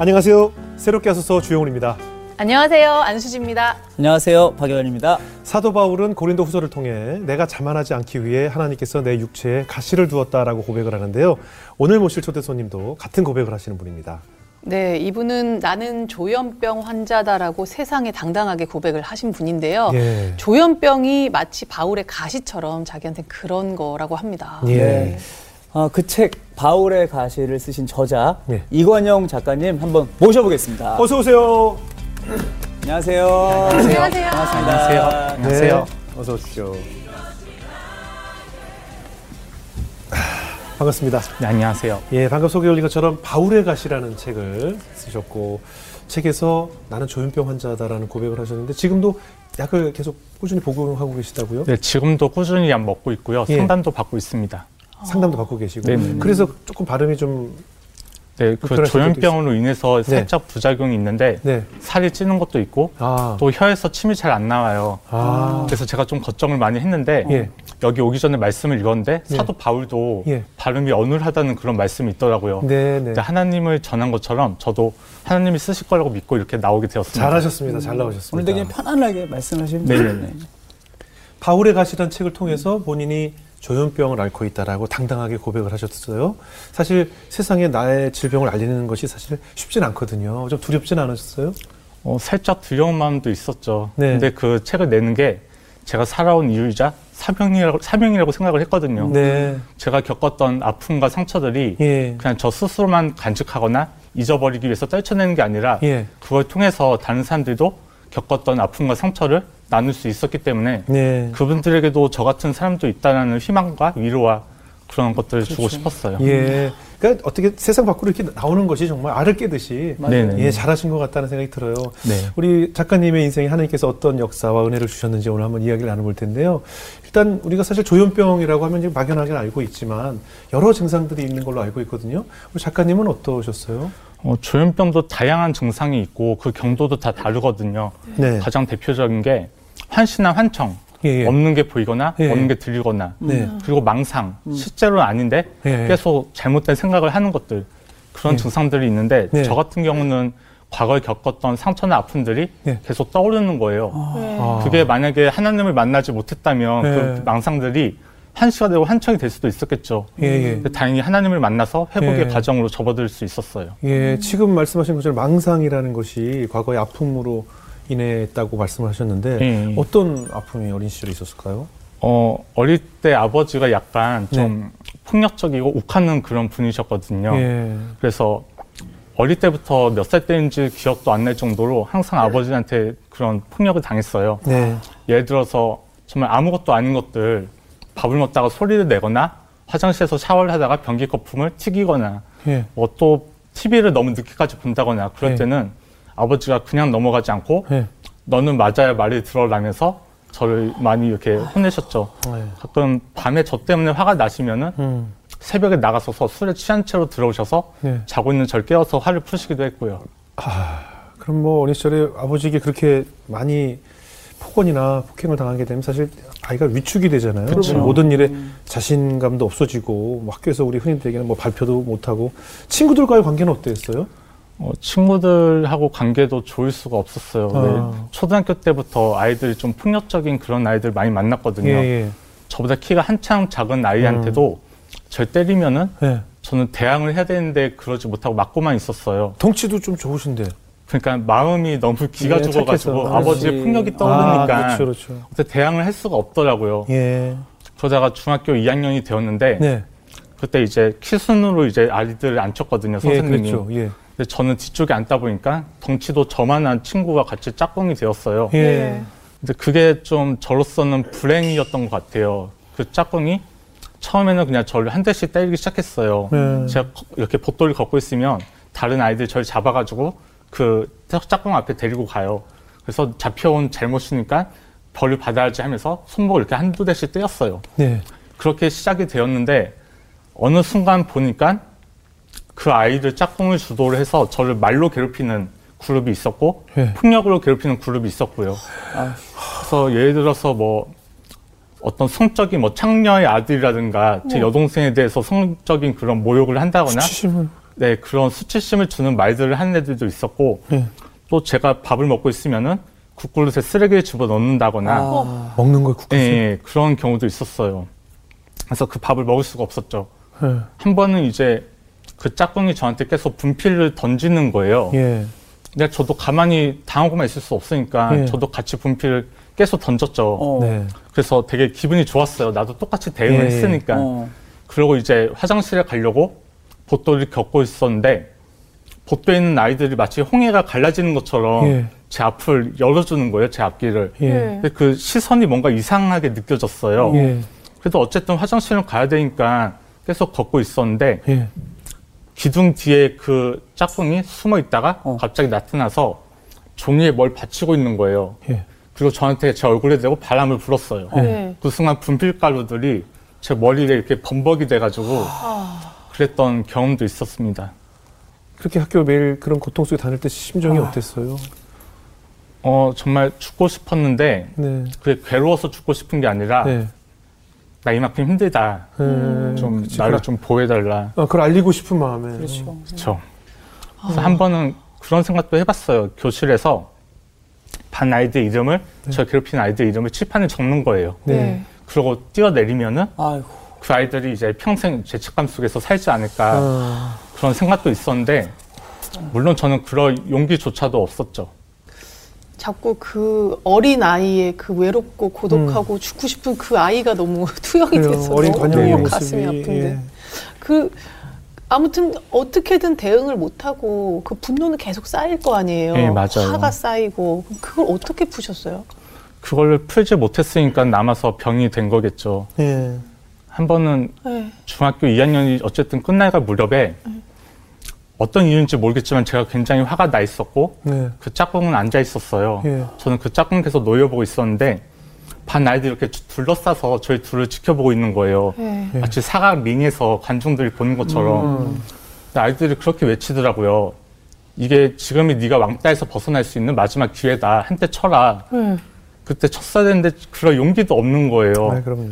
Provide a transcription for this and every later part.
안녕하세요. 새롭게 하소서 주영훈입니다. 안녕하세요. 안수지입니다. 안녕하세요. 박예원입니다. 사도 바울은 고린도 후서를 통해 내가 자만하지 않기 위해 하나님께서 내 육체에 가시를 두었다라고 고백을 하는데요. 오늘 모실 초대 손님도 같은 고백을 하시는 분입니다. 네, 이분은 나는 조현병 환자다라고 세상에 당당하게 고백을 하신 분인데요. 예. 조현병이 마치 바울의 가시처럼 자기한테 그런 거라고 합니다. 예. 네. 어, 그책 바울의 가시를 쓰신 저자 네. 이관영 작가님 한번 모셔보겠습니다. 어서 오세요. 안녕하세요. 안녕하세요. 반갑습니다. 네. 어서 오십시오. 아, 반갑습니다. 네, 안녕하세요. 예, 방금 소개 올린 것처럼 바울의 가시라는 책을 쓰셨고 책에서 나는 조현병 환자다라는 고백을 하셨는데 지금도 약을 계속 꾸준히 복용하고 계시다고요? 네, 지금도 꾸준히 약 먹고 있고요. 예. 상담도 받고 있습니다. 상담도 받고 계시고. 네네. 그래서 조금 발음이 좀 네, 그 조현병으로 인해서 살짝 부작용이 있는데 네. 살이 찌는 것도 있고 아. 또 혀에서 침이 잘 안 나와요. 아. 그래서 제가 좀 걱정을 많이 했는데 예. 여기 오기 전에 말씀을 읽었는데 예. 사도 바울도 예. 발음이 어눌하다는 그런 말씀이 있더라고요. 네, 네. 하나님을 전한 것처럼 저도 하나님이 쓰실 거라고 믿고 이렇게 나오게 되었습니다. 잘하셨습니다. 잘 나오셨습니다. 오늘 되게 편안하게 말씀하시면 네네네. 바울의 가시란 책을 통해서 본인이 조현병을 앓고 있다라고 당당하게 고백을 하셨어요. 사실 세상에 나의 질병을 알리는 것이 사실 쉽진 않거든요. 좀 두렵진 않으셨어요? 어, 살짝 두려운 마음도 있었죠. 네. 근데 그 책을 내는 게 제가 살아온 이유이자 사명이라고, 사명이라고 생각을 했거든요. 네. 제가 겪었던 아픔과 상처들이 예. 그냥 저 스스로만 간직하거나 잊어버리기 위해서 떨쳐내는 게 아니라 예. 그걸 통해서 다른 사람들도 겪었던 아픔과 상처를 나눌 수 있었기 때문에 네. 그분들에게도 저 같은 사람도 있다는 희망과 위로와 그런 것들을 주고 싶었어요. 예. 그러니까 어떻게 세상 밖으로 이렇게 나오는 것이 정말 알을 깨듯이 네네. 예, 잘하신 것 같다는 생각이 들어요. 네. 우리 작가님의 인생에 하나님께서 어떤 역사와 은혜를 주셨는지 오늘 한번 이야기를 나눠볼 텐데요. 일단 우리가 사실 조현병이라고 하면 지금 막연하게 알고 있지만 여러 증상들이 있는 걸로 알고 있거든요. 우리 작가님은 어떠셨어요? 어, 조현병도 다양한 증상이 있고 그 경도도 다 다르거든요. 네. 가장 대표적인 게 환시나 환청, 예, 예. 없는 게 보이거나 예. 없는 게 들리거나 네. 그리고 망상, 실제로는 아닌데 예. 계속 잘못된 생각을 하는 것들 그런 예. 증상들이 있는데 네. 저 같은 경우는 과거에 겪었던 상처나 아픔들이 예. 계속 떠오르는 거예요. 네. 아. 그게 만약에 하나님을 만나지 못했다면 네. 그 망상들이 한시가 되고 한청이 될 수도 있었겠죠. 예, 예. 다행히 하나님을 만나서 회복의 예. 과정으로 접어들 수 있었어요. 예, 지금 말씀하신 것처럼 망상이라는 것이 과거의 아픔으로 인했다고 말씀을 하셨는데 예. 어떤 아픔이 어린 시절에 있었을까요? 어, 어릴 때 아버지가 약간 네. 좀 폭력적이고 욱하는 그런 분이셨거든요. 예. 그래서 어릴 때부터 몇 살 때인지 기억도 안 날 정도로 항상 아버지한테 그런 폭력을 당했어요. 네. 예를 들어서 정말 아무것도 아닌 것들 밥을 먹다가 소리를 내거나 화장실에서 샤워를 하다가 변기 거품을 튀기거나 예. 뭐또 TV를 너무 늦게까지 본다거나 그럴 네. 때는 아버지가 그냥 넘어가지 않고 예. 너는 맞아야 말을 들어라면서 저를 많이 이렇게 혼내셨죠. 예. 가끔 밤에 저 때문에 화가 나시면은 음. 새벽에 나가서서 술에 취한 채로 들어오셔서 네. 자고 있는 절 깨워서 화를 푸시기도 했고요. 그럼 뭐 어린 시절에 아버지에게 그렇게 많이 폭언이나 폭행을 당하게 되면 사실 아이가 위축이 되잖아요. 그렇죠. 모든 일에 자신감도 없어지고 뭐 학교에서 우리 흔히들 뭐 발표도 못하고 친구들과의 관계는 어땠어요? 어, 친구들하고 관계도 좋을 수가 없었어요. 아. 왜 초등학교 때부터 아이들이 좀 폭력적인 그런 아이들 많이 만났거든요. 예, 저보다 키가 한참 작은 아이한테도 절 때리면은 예. 예. 저는 대항을 해야 되는데 그러지 못하고 맞고만 있었어요. 덩치도 좀 좋으신데. 그러니까 마음이 너무 기가 예, 죽어가지고 착해서. 아버지의 그렇지. 폭력이 아, 떠오르니까 그렇죠, 그렇죠. 그때 대항을 할 수가 없더라고요. 예. 그러다가 중학교 2학년이 되었는데 네. 그때 이제 키순으로 이제 아이들을 앉혔거든요 예, 선생님이. 그렇죠. 예. 근데 저는 뒤쪽에 앉다 보니까 덩치도 저만한 친구가 같이 짝꿍이 되었어요. 예. 근데 그게 좀 저로서는 불행이었던 것 같아요. 그 짝꿍이 처음에는 그냥 저를 한 대씩 때리기 시작했어요. 네. 제가 거- 이렇게 복도를 걷고 있으면 다른 아이들 저를 잡아가지고 그 짝꿍 앞에 데리고 가요. 그래서 잡혀온 잘못이니까 벌을 받아야지 하면서 손목을 이렇게 한두 대씩 때렸어요. 네. 그렇게 시작이 되었는데 어느 순간 보니까 그 아이들 짝꿍을 주도를 해서 저를 말로 괴롭히는 그룹이 있었고 예. 폭력으로 괴롭히는 그룹이 있었고요. 아, 그래서 예를 들어서 뭐 어떤 성적인 뭐 창녀의 아들이라든가 제 여동생에 대해서 성적인 그런 모욕을 한다거나 수치심은 네, 그런 수치심을 주는 말들을 하는 애들도 있었고, 예. 또 제가 밥을 먹고 있으면은 국그릇에 쓰레기를 집어 넣는다거나, 아, 먹는 걸 예, 국가에서. 예, 그런 경우도 있었어요. 그래서 그 밥을 먹을 수가 없었죠. 예. 한 번은 이제 그 짝꿍이 저한테 계속 분필을 던지는 거예요. 예. 근데 저도 가만히 당하고만 있을 수 없으니까 예. 저도 같이 분필을 계속 던졌죠. 어. 네. 그래서 되게 기분이 좋았어요. 나도 똑같이 대응을 예, 예. 했으니까. 어. 그러고 이제 화장실에 가려고 보도를 겪고 있었는데 보도에 있는 아이들이 마치 홍해가 갈라지는 것처럼 예. 제 앞을 열어주는 거예요. 제 앞길을. 예. 근데 그 시선이 뭔가 이상하게 느껴졌어요. 예. 그래도 어쨌든 화장실을 가야 되니까 계속 걷고 있었는데 예. 기둥 뒤에 그 짝꿍이 숨어 있다가 어. 갑자기 나타나서 종이에 뭘 받치고 있는 거예요. 예. 그리고 저한테 제 얼굴에 대고 바람을 불었어요. 네. 그 순간 분필가루들이 제 머리에 이렇게 범벅이 돼가지고 그랬던 경험도 있었습니다. 그렇게 학교 매일 그런 고통 속에 다닐 때 심정이 어땠어요? 어, 정말 죽고 싶었는데 네. 그게 괴로워서 죽고 싶은 게 아니라 네. 나 이만큼 힘들다. 음, 좀 그치, 나를 그걸, 좀 보호해달라. 아, 그걸 알리고 싶은 마음에. 그렇죠. 그렇죠. 그래서 한 번은 그런 생각도 해봤어요. 교실에서 반 아이들 이름을 저 괴롭힌 아이들 이름을 칠판에 적는 거예요. 네. 그러고 뛰어내리면은 아이고. 그 아이들이 이제 평생 죄책감 속에서 살지 않을까 아, 그런 생각도 있었는데 물론 저는 그럴 용기조차도 없었죠. 자꾸 그 어린 아이의 그 외롭고 고독하고 죽고 싶은 그 아이가 너무 투영이 음. 그래요. 돼서 어린 너무. 가슴이 아픈데 예. 그 아무튼 어떻게든 대응을 못하고 그 분노는 계속 쌓일 거 아니에요. 예, 맞아요. 화가 쌓이고 그걸 어떻게 푸셨어요? 그걸 풀지 못했으니까 남아서 병이 된 거겠죠. 예. 한 번은 네. 중학교 2학년이 어쨌든 끝날가 무렵에 어떤 이유인지 모르겠지만 제가 굉장히 화가 나 있었고 네. 그 짝꿍은 앉아 있었어요. 예. 저는 그 짝꿍 계속 노려보고 있었는데 반 아이들이 이렇게 둘러싸서 저희 둘을 지켜보고 있는 거예요. 네. 예. 마치 사각 링에서 관중들이 보는 것처럼 음. 근데 아이들이 그렇게 외치더라고요. 이게 지금이 네가 왕따에서 벗어날 수 있는 마지막 기회다. 한때 쳐라. 네. 그때 쳤어야 되는데 그럴 용기도 없는 거예요. 아, 그럼요.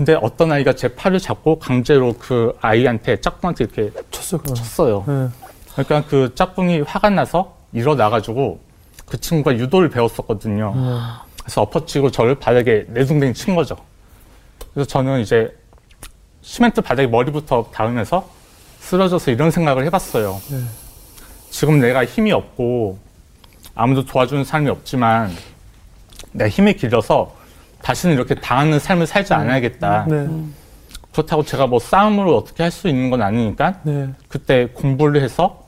근데 어떤 아이가 제 팔을 잡고 강제로 그 아이한테 짝꿍한테 이렇게 쳤어, 그거. 쳤어요. 예. 그러니까 그 짝꿍이 화가 나서 일어나가지고 그 친구가 유도를 배웠었거든요. 그래서 엎어치고 저를 바닥에 내숭댕이 친 거죠. 그래서 저는 이제 시멘트 바닥에 머리부터 닿으면서 쓰러져서 이런 생각을 해봤어요. 네. 지금 내가 힘이 없고 아무도 도와주는 사람이 없지만 내 힘이 길어서 다시는 이렇게 당하는 삶을 살지 않아야겠다. 네. 그렇다고 제가 뭐 싸움으로 어떻게 할 수 있는 건 아니니까 네. 그때 공부를 해서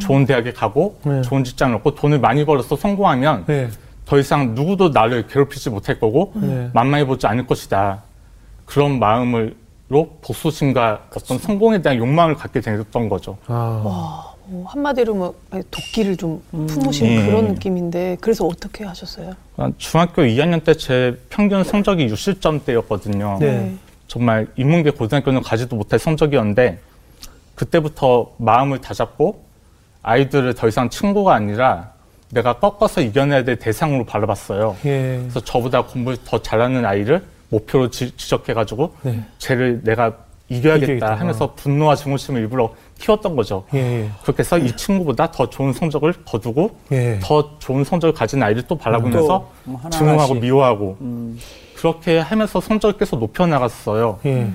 좋은 대학에 가고 네. 좋은 직장을 얻고 돈을 많이 벌어서 성공하면 네. 더 이상 누구도 나를 괴롭히지 못할 거고 네. 만만해 보지 않을 것이다. 그런 마음으로 복수심과 어떤 성공에 대한 욕망을 갖게 됐던 거죠. 아. 뭐 한마디로 뭐 도끼를 좀 품으신 예. 그런 느낌인데 그래서 어떻게 하셨어요? 중학교 2학년 때 제 평균 성적이 60점대였거든요. 네. 정말 인문계 고등학교는 가지도 못할 성적이었는데 그때부터 마음을 다잡고 아이들을 더 이상 친구가 아니라 내가 꺾어서 이겨내야 될 대상으로 바라봤어요. 예. 그래서 저보다 공부를 더 잘하는 아이를 목표로 지, 지적해가지고 네. 쟤를 내가 이겨야겠다 이겨야겠다. 하면서 분노와 증오심을 일부러 키웠던 거죠. 예. 그렇게 해서 이 친구보다 더 좋은 성적을 거두고 예. 더 좋은 성적을 가진 아이를 또 바라보면서 또 하나하나씩. 증오하고 미워하고 음. 그렇게 하면서 성적을 계속 높여 나갔어요. 예.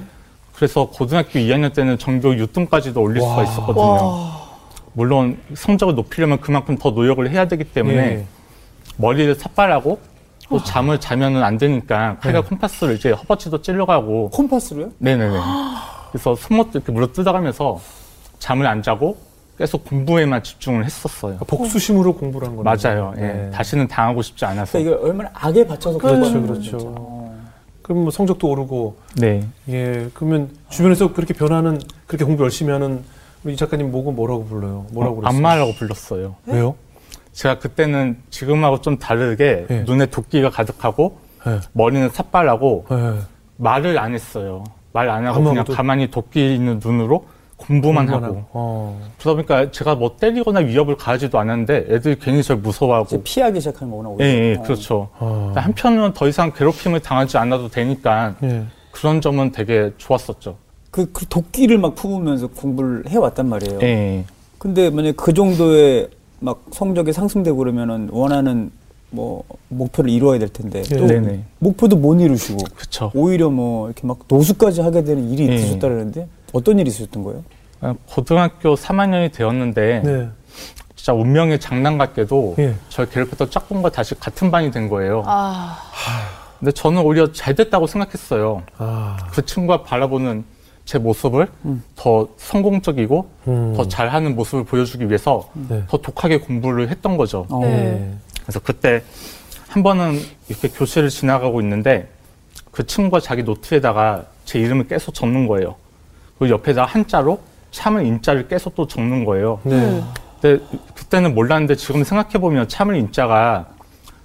그래서 고등학교 2학년 때는 전교 6등까지도 올릴 와. 수가 있었거든요. 와. 물론 성적을 높이려면 그만큼 더 노력을 해야 되기 때문에 예. 머리를 삭발하고 또 잠을 자면은 안 되니까 칼과 네. 콤파스를 이제 허벅지도 찔러가고 콤파스로요? 네네네. 그래서 손목도 이렇게 물어 뜯어가면서 잠을 안 자고 계속 공부에만 집중을 했었어요. 복수심으로 공부를 한 거네요. 맞아요. 예. 네. 다시는 당하고 싶지 않아서. 그러니까 이게 얼마나 악에 받쳐서 그렇죠, 거예요, 그렇죠. 어. 그럼 뭐 성적도 오르고 네. 예 그러면 주변에서 그렇게 변하는 그렇게 공부 열심히 하는 이 작가님 목은 뭐라고 불러요? 뭐라고 어, 그랬어요? 안마라고 불렀어요. 왜요? 제가 그때는 지금하고 좀 다르게 예. 눈에 도끼가 가득하고 예. 머리는 삿발하고 예. 말을 안 했어요. 말 안 하고 아무것도- 그냥 가만히 도끼 있는 눈으로 공부만 하고. 어. 그러다 보니까 제가 뭐 때리거나 위협을 가하지도 않았는데 애들이 괜히 저를 무서워하고. 피하기 시작하는 거구나. 예, 오히려. 예, 어. 그렇죠. 어. 한편으로는 더 이상 괴롭힘을 당하지 않아도 되니까 예. 그런 점은 되게 좋았었죠. 그, 그 도끼를 막 품으면서 공부를 해왔단 말이에요. 예. 근데 만약 그 정도의 막 성적이 상승되고 그러면은 원하는 뭐 목표를 이루어야 될 텐데 네. 또 네네. 목표도 못 이루시고 그쵸. 오히려 뭐 이렇게 막 노숙까지 하게 되는 일이 예. 있으셨다는데 어떤 일이 있으셨던 거예요? 아, 고등학교 3학년이 되었는데 네. 진짜 운명의 장난 같게도 예. 저를 괴롭혔던 짝꿍과 다시 같은 반이 된 거예요. 아, 근데 저는 오히려 잘 됐다고 생각했어요. 아. 그 친구가 바라보는 제 모습을 음. 더 성공적이고 음. 더 잘하는 모습을 보여주기 위해서 네. 더 독하게 공부를 했던 거죠. 어. 네. 그래서 그때 한 번은 이렇게 교실을 지나가고 있는데 그 친구가 자기 노트에다가 제 이름을 계속 적는 거예요. 그리고 옆에다 한자로 참을 인자를 계속 또 적는 거예요. 네. 근데 그때는 몰랐는데 지금 생각해 보면 참을 인자가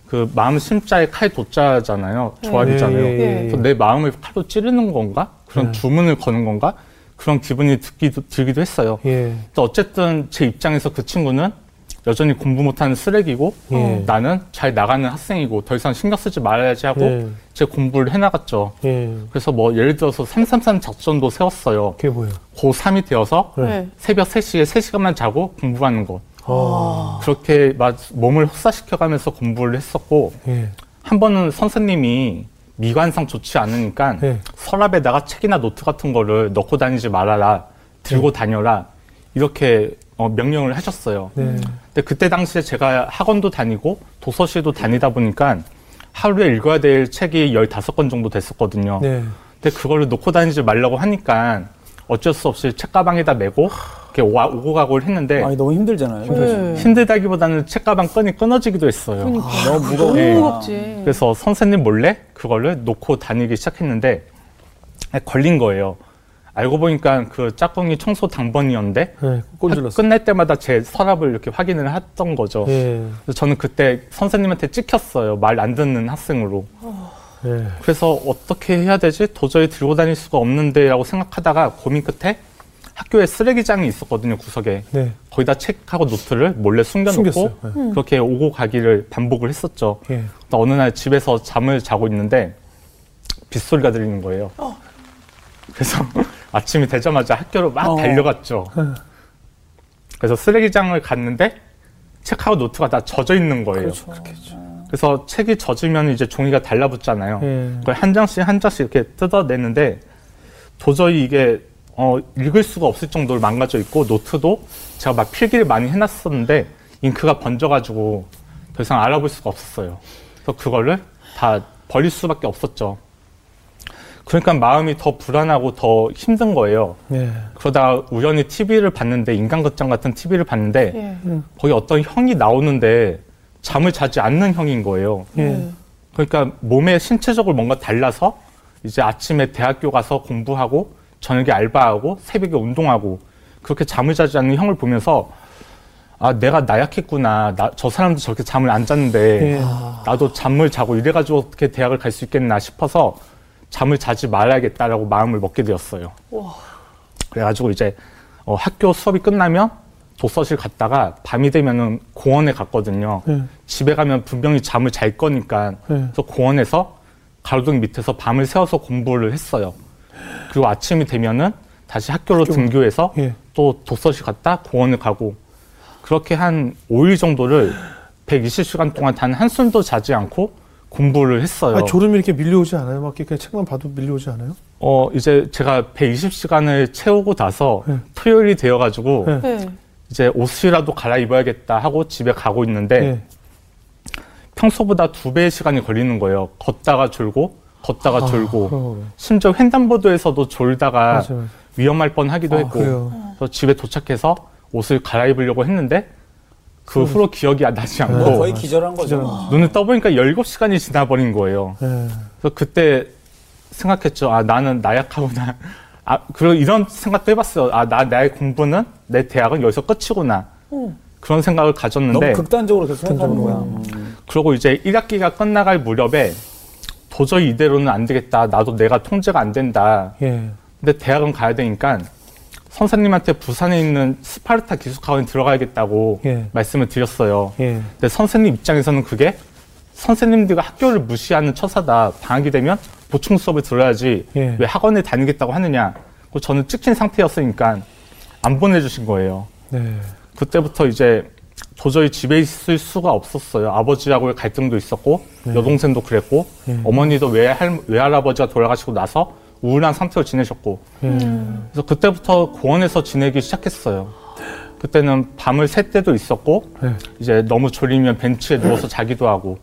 그 마음 심자에 칼 도자잖아요. 조합이잖아요. 예, 예, 예. 그래서 내 마음을 칼로 찌르는 건가? 그런 네. 주문을 거는 건가? 그런 기분이 듣기도, 들기도 했어요. 예. 또 어쨌든 제 입장에서 그 친구는 여전히 공부 못하는 쓰레기고 예. 나는 잘 나가는 학생이고 더 이상 신경 쓰지 말아야지 하고 예. 제 공부를 해나갔죠. 예. 그래서 뭐 예를 들어서 333 작전도 세웠어요. 그게 뭐예요? 고3이 되어서 네. 네. 새벽 3시에 3시간만 자고 공부하는 것. 아. 그렇게 막 몸을 혹사시켜가면서 공부를 했었고 예. 한 번은 선생님이 미관상 좋지 않으니까 예. 서랍에다가 책이나 노트 같은 거를 넣고 다니지 말아라 들고 다녀라 이렇게 어, 명령을 하셨어요. 네. 근데 그때 당시에 제가 학원도 다니고 도서실도 다니다 보니까 하루에 읽어야 될 책이 15권 정도 됐었거든요. 네. 근데 그거를 놓고 다니지 말라고 하니까 어쩔 수 없이 책가방에다 메고 이렇게 오- 오고 가고를 했는데 아니 너무 힘들잖아요. 네. 힘들다기보다는 책가방 끈이 끊어지기도 했어요. 그러니까. 아, 너무 무거워. 너무 네. 무겁지. 그래서 선생님 몰래 그거를 놓고 다니기 시작했는데 걸린 거예요. 알고 보니까 그 짝꿍이 청소 당번이었는데 네. 끝날 때마다 제 서랍을 이렇게 확인을 했던 거죠. 예. 그래서 저는 그때 선생님한테 찍혔어요. 말 안 듣는 학생으로. 예. 그래서 어떻게 해야 되지? 도저히 들고 다닐 수가 없는데라고 생각하다가 고민 끝에 학교에 쓰레기장이 있었거든요, 구석에. 네. 거기다 책하고 노트를 몰래 숨겨놓고. 네. 그렇게 오고 가기를 반복을 했었죠. 예. 또 어느 날 집에서 잠을 자고 있는데 빗소리가 들리는 거예요. 그래서 아침이 되자마자 학교로 막 어. 달려갔죠. 그래서 쓰레기장을 갔는데 책하고 노트가 다 젖어 있는 거예요. 그렇죠. 그래서 책이 젖으면 이제 종이가 달라붙잖아요. 예. 그걸 한 장씩 한 장씩 이렇게 뜯어내는데 도저히 이게 어, 읽을 수가 없을 정도로 망가져 있고 노트도 제가 막 필기를 많이 해놨었는데 잉크가 번져가지고 더 이상 알아볼 수가 없었어요. 그래서 그거를 다 버릴 수밖에 없었죠. 그러니까 마음이 더 불안하고 더 힘든 거예요. 예. 그러다가 우연히 TV를 봤는데 인간극장 같은 TV를 봤는데 예. 거기 어떤 형이 나오는데 잠을 자지 않는 형인 거예요. 예. 네. 그러니까 몸에 신체적으로 뭔가 달라서 이제 아침에 대학교 가서 공부하고 저녁에 알바하고 새벽에 운동하고 그렇게 잠을 자지 않는 형을 보면서 아 내가 나약했구나 나, 저 사람도 저렇게 잠을 안 잤는데 예. 나도 잠을 자고 이래가지고 어떻게 대학을 갈 수 있겠나 싶어서 잠을 자지 말아야겠다라고 마음을 먹게 되었어요. 와. 그래가지고 이제 어, 학교 수업이 끝나면 도서실 갔다가 밤이 되면은 공원에 갔거든요. 예. 집에 가면 분명히 잠을 잘 거니까 예. 그래서 공원에서 가로등 밑에서 밤을 새워서 공부를 했어요. 그리고 아침이 되면은 다시 학교로 학교. 등교해서 예. 또 도서실 갔다 공원을 가고 그렇게 한 5일 정도를 120시간 동안 단 한숨도 자지 않고 공부를 했어요. 아, 졸음이 이렇게 밀려오지 않아요? 막 이렇게 책만 봐도 밀려오지 않아요? 어, 이제 제가 120시간을 채우고 나서 예. 토요일이 되어가지고 예. 네. 이제 옷이라도 갈아입어야겠다 하고 집에 가고 있는데 예. 평소보다 두 배의 시간이 걸리는 거예요. 걷다가 졸고 걷다가 아, 졸고 그럼. 심지어 횡단보도에서도 졸다가 맞아, 맞아. 위험할 뻔 하기도 아, 했고 그래요. 그래서 집에 도착해서 옷을 갈아입으려고 했는데 그 후로 기억이 나지 네. 않고 뭐 거의 기절한 거죠. 기절한 눈을 떠보니까 17시간이 지나버린 거예요. 예. 그래서 그때 생각했죠. 아, 나는 나약하구나. 아, 그리고 이런 생각도 해봤어요. 아, 나, 나의 공부는, 내 대학은 여기서 끝이구나. 음. 그런 생각을 너무 가졌는데, 극단적으로 계속 생각하는 거야. 음. 그러고 이제 1학기가 끝나갈 무렵에 도저히 이대로는 안 되겠다. 나도 내가 통제가 안 된다. 예. 근데 대학은 가야 되니까 선생님한테 부산에 있는 스파르타 기숙학원에 들어가야겠다고 예. 말씀을 드렸어요. 예. 근데 선생님 입장에서는 그게 선생님들과 학교를 무시하는 처사다. 방학이 되면 보충 수업을 들어야지 예. 왜 학원에 다니겠다고 하느냐. 그 저는 찍힌 상태였으니까 안 보내주신 거예요. 네. 그때부터 이제 도저히 집에 있을 수가 없었어요. 아버지하고의 갈등도 있었고 네. 여동생도 그랬고 네. 어머니도 외할 외할아버지가 돌아가시고 나서 우울한 상태로 지내셨고 예. 그래서 그때부터 고원에서 지내기 시작했어요. 그때는 밤을 새 때도 있었고 네. 이제 너무 졸리면 벤치에 누워서 자기도 하고